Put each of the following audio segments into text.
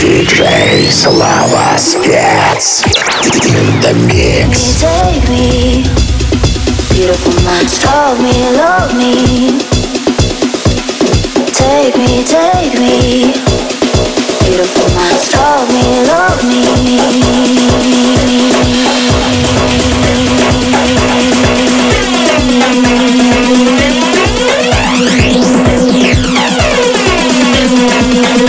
Диджей Слава Спец. In the mix. Take me, beautiful minds, love me, love me. Take me, take me, beautiful minds, love me, love Love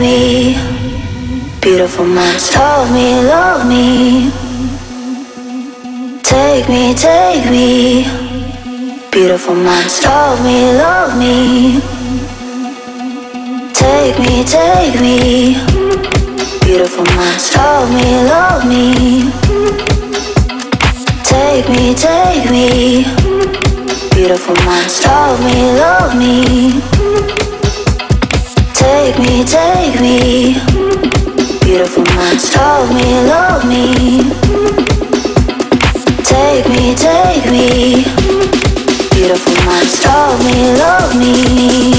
Me, beautiful minds. Love me, love me. Take me, take me, beautiful minds. Love me, love me. Take me, take me, beautiful minds. Love me, love me. Take me, take me, beautiful minds. Love me, love me. Take me, take me, beautiful minds. Love me, love me. Take me, take me, beautiful minds. Love me, love Love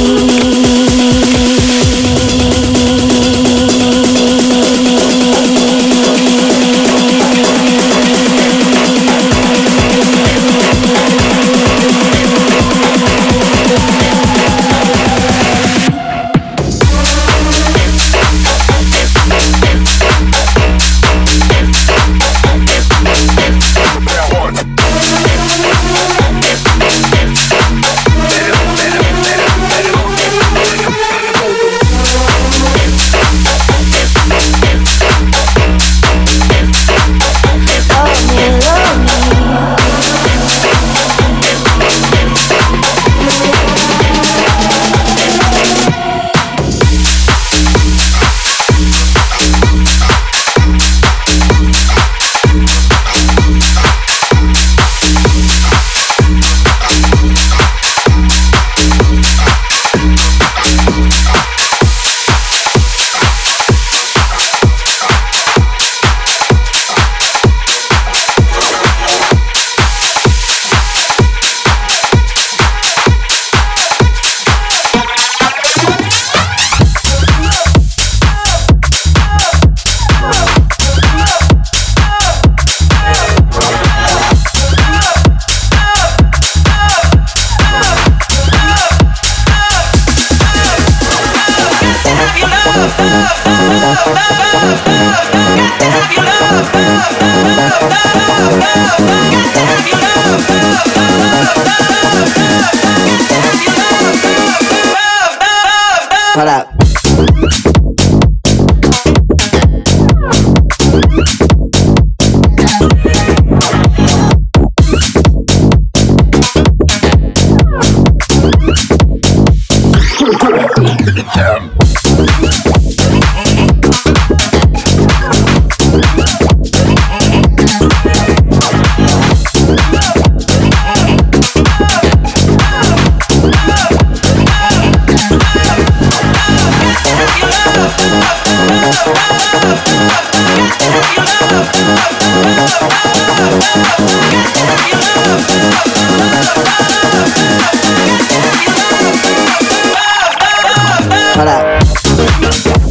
Hold up.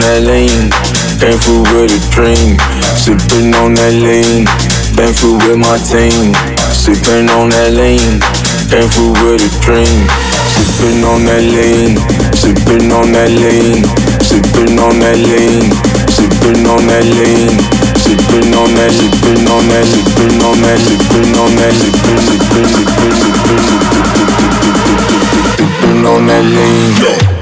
On that lean. Came with a dream, sipping on that lean. Been with my team, sipping on that lean. Came with a dream, sipping on that lean, sipping on that lean, sipping on that lean, sipping on that lean. Sipping on that, sipping on that, sipping on that, sipping on that, sipping, sipping, sipping, sipping, sipping, sipping on that lean. said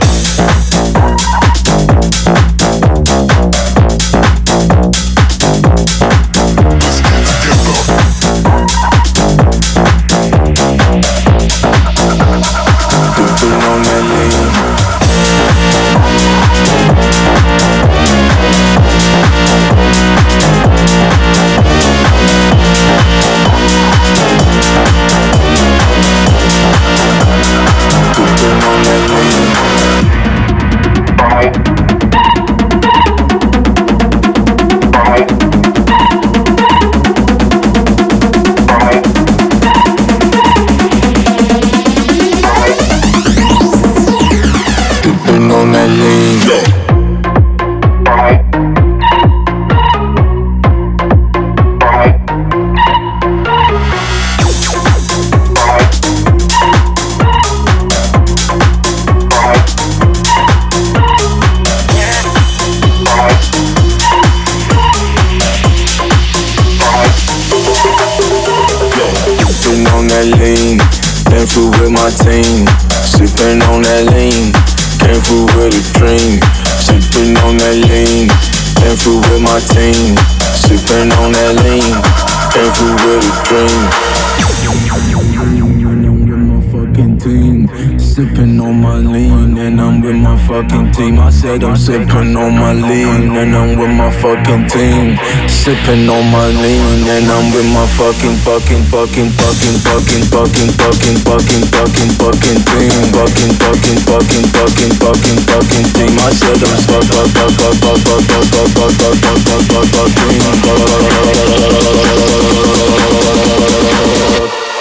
sipping on my lean and I'm with my fucking team. Sipping on my lean and I'm with my fucking fucking fucking fucking fucking fucking fucking fucking fucking fucking team. Fucking fucking fucking fucking fucking fucking team. I said I'm fuck fuck fuck fuck fuck fuck fuck fuck fuck fuck fuck fuck fuck team.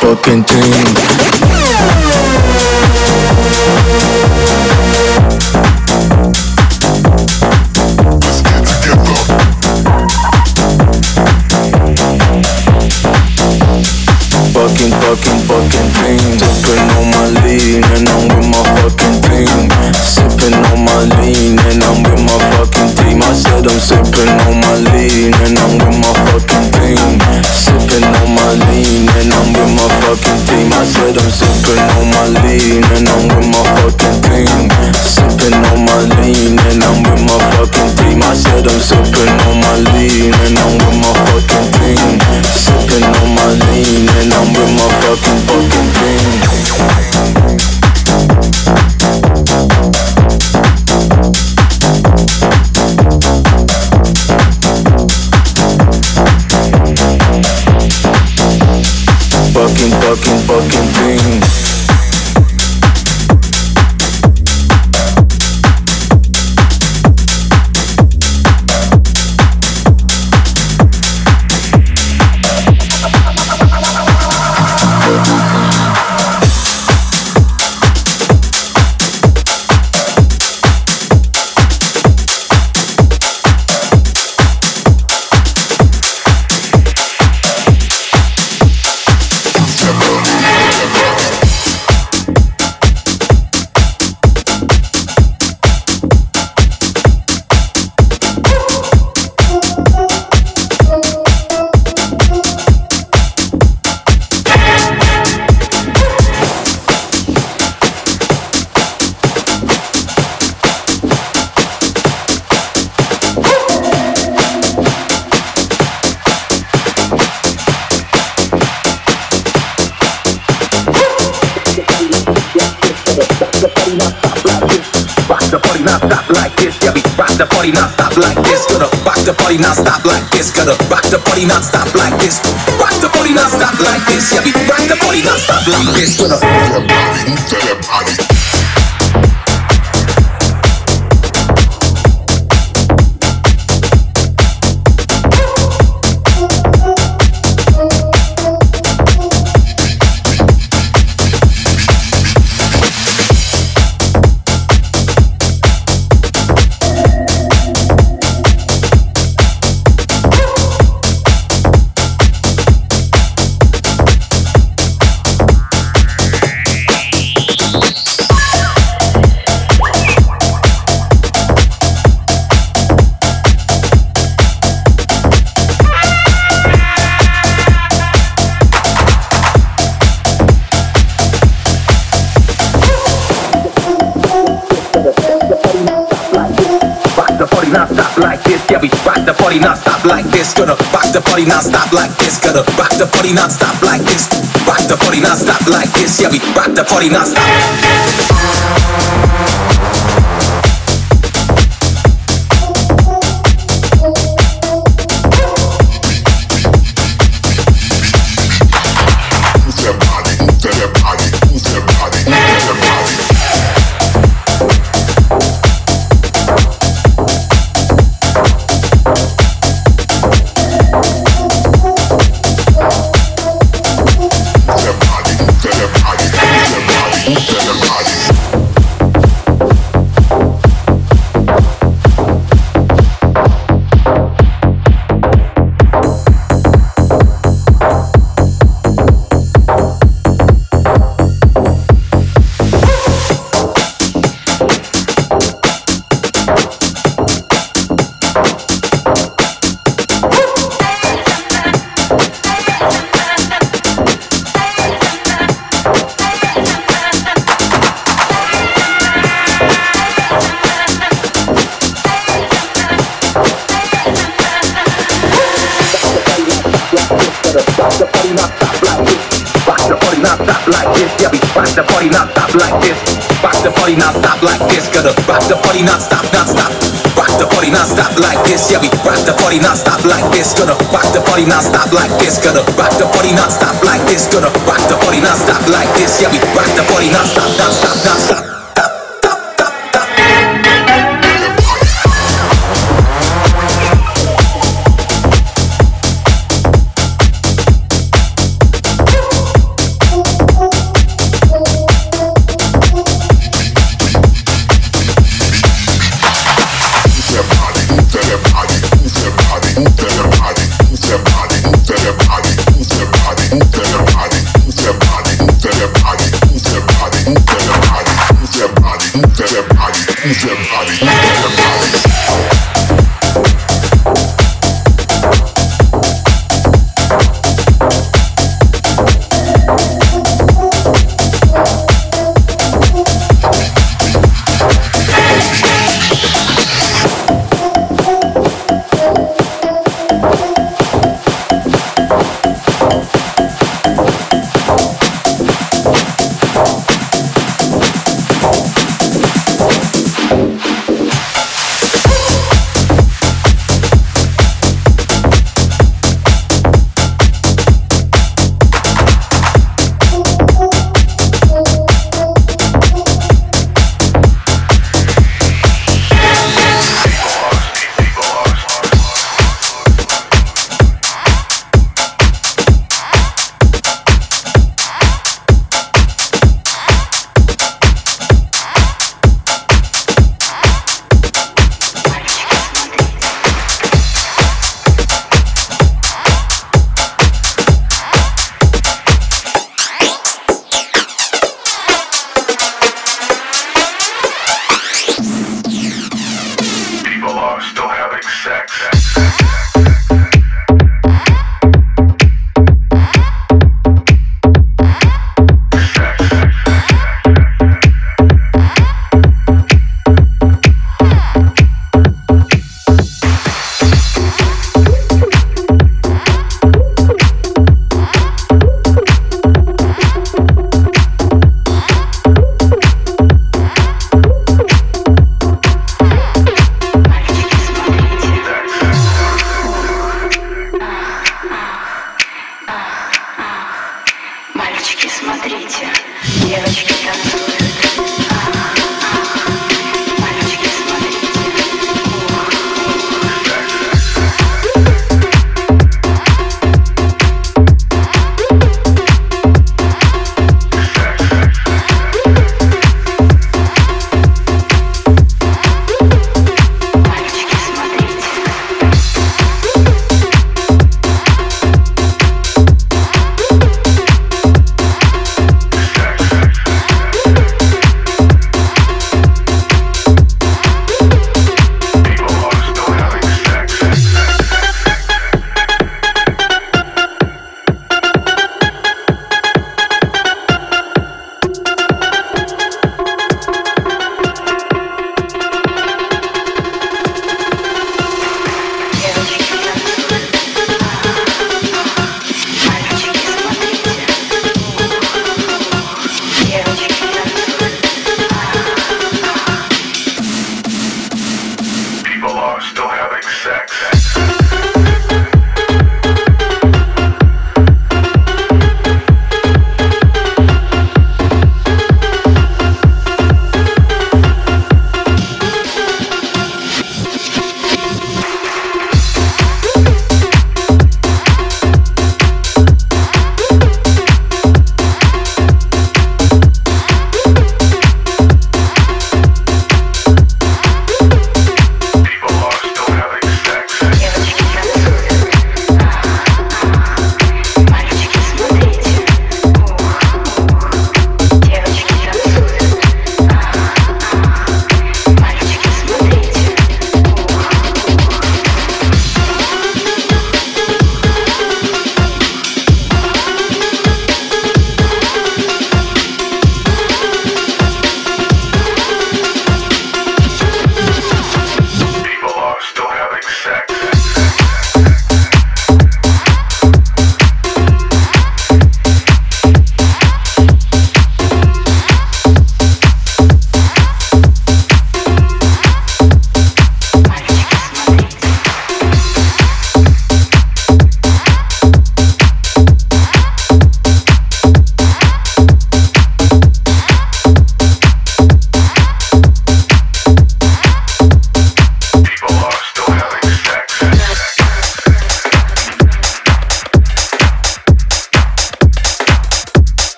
Fucking team. Fucking, fucking, fucking team. Sipping on my lean and I'm with my fucking team. Sipping on my lean and I'm with my fucking team. I said I'm sipping on my lean and I'm with my fucking team. Sipping on my lean and I'm with my fucking team. I said I'm sipping on my lean and I'm party non-stop like this. Gonna rock the party non-stop like this. Rock the party non-stop like this. Yeah, we rock the party non-stop. Like this. Gonna rock the party non-stop like this. Gonna rock the party non-stop like this. Yeah, we rock the party non-stop, non-stop, non-stop.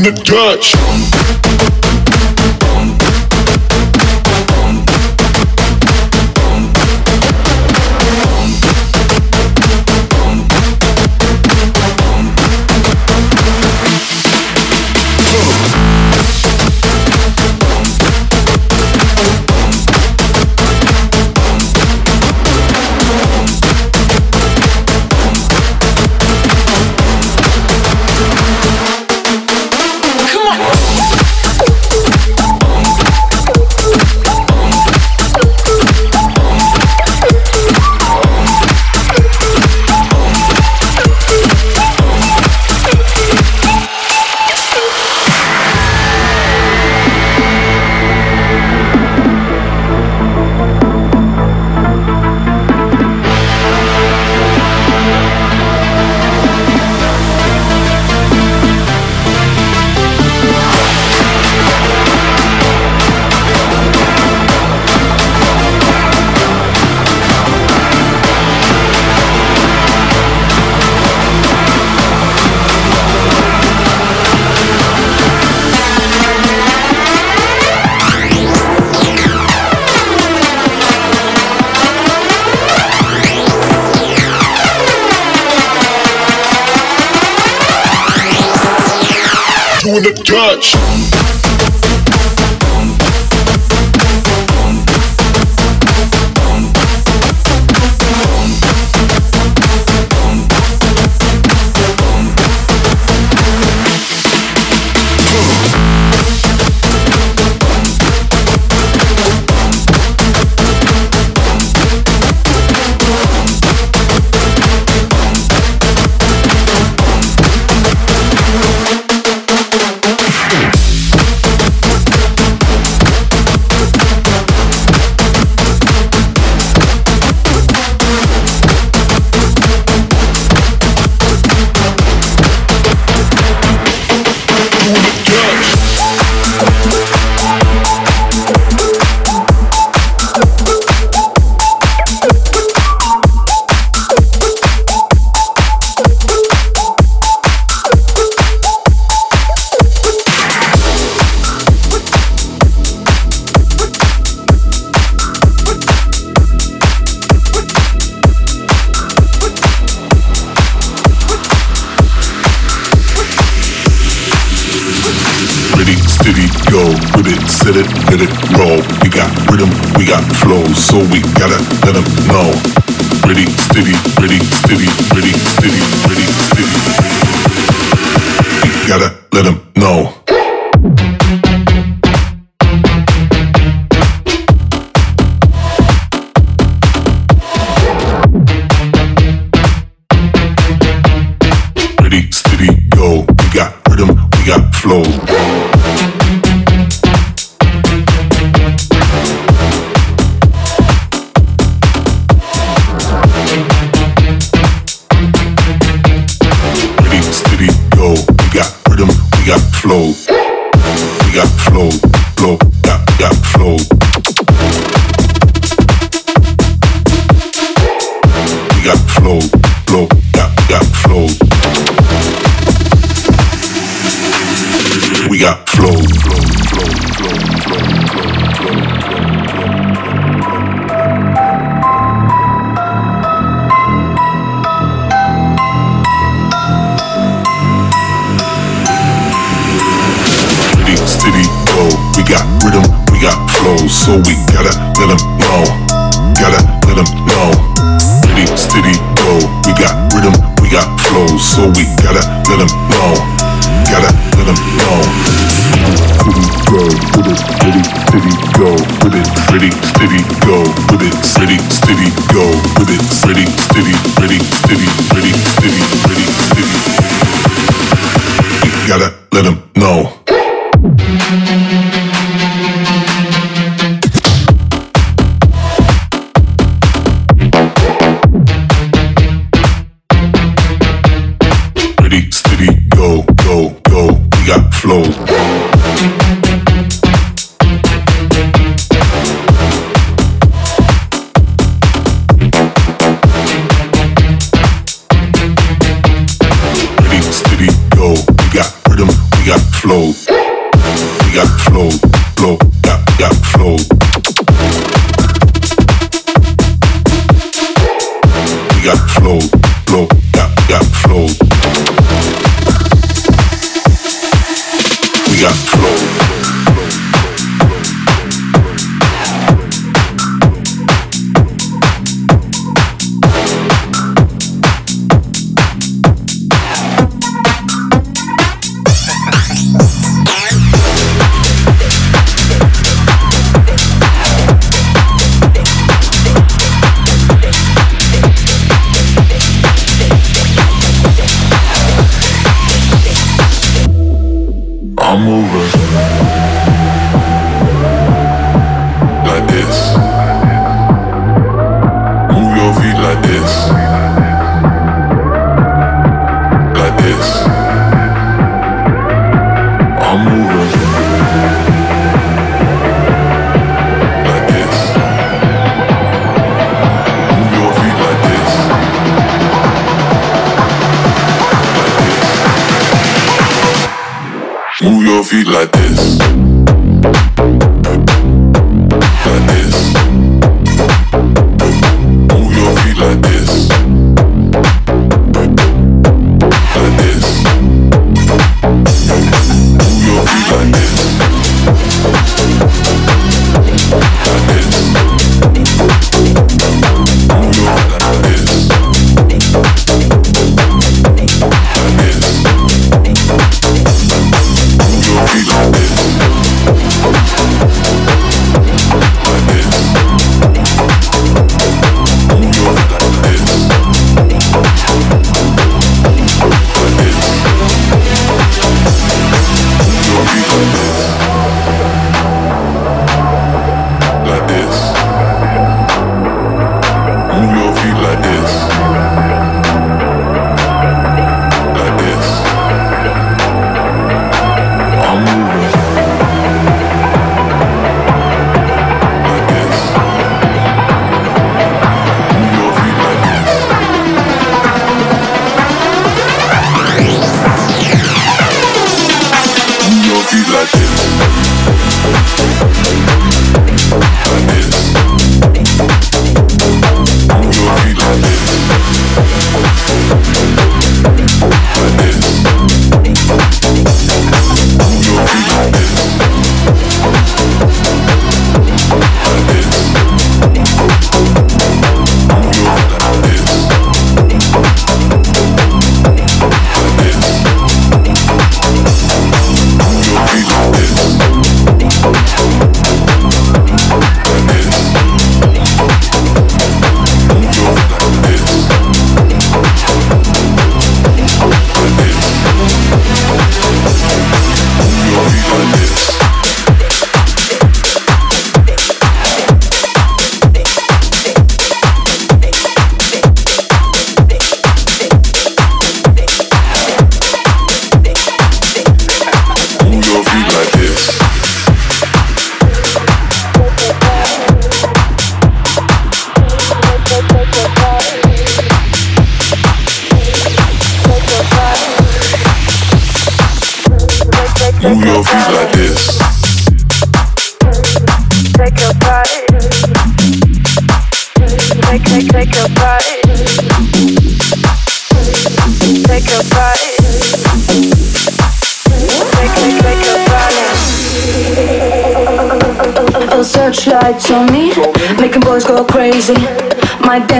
In the Dutch. clutch. got flow. Go. We got rhythm, we got flow, so we gotta let them know. Gotta let them know. City, steady, go. We got rhythm, we got flow, so we gotta let them know gotta let them go. Go with it, go with it, steady, go with it, steady, go with it, steady, steady, ready, steady. You gotta let them know.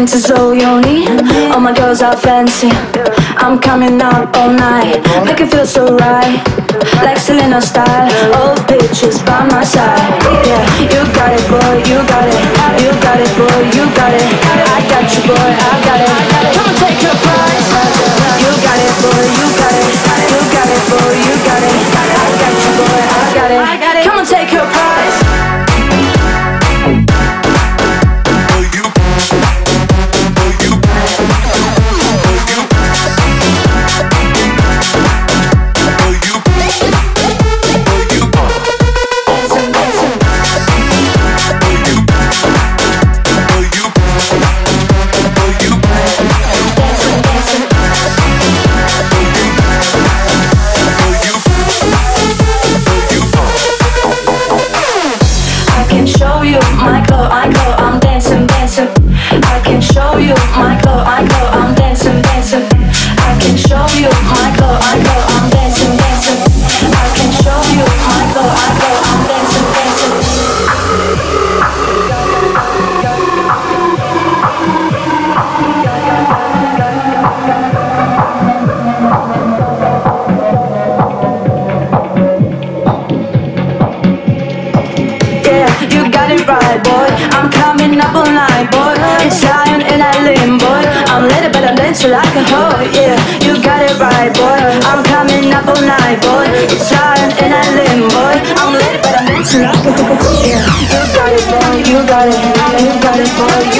Dance is all my girls are fancy. I'm coming out all night, make it feel so right. Like Selena style, all bitches by my side. Yeah, you got it, boy, you got it. You got it, boy, you got it. I got you, boy, I got it. Come on, take your prize. You got it, boy. You dancing like a hoe. Yeah, you got it right, boy. I'm coming up all night, boy. It's lying in that limb, boy. I'm lit, but I'm a hoe. Yeah, you got it, boy. You got it. You got it, boy. You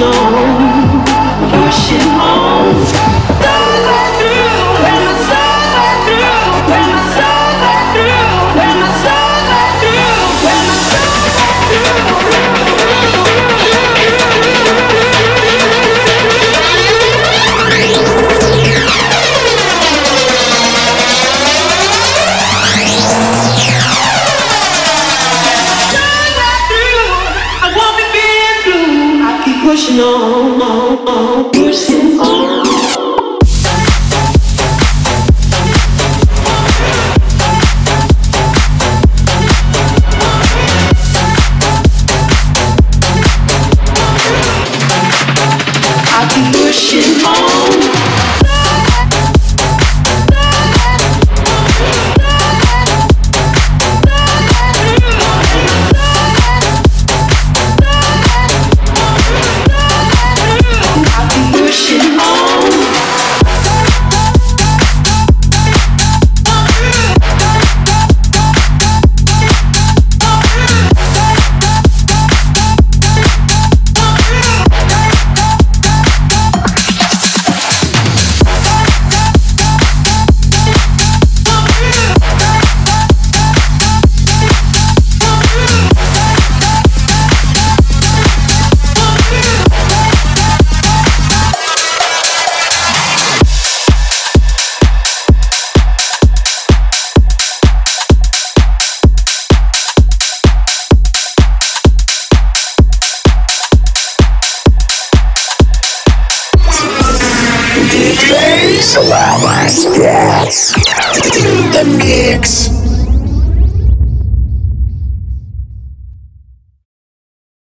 know.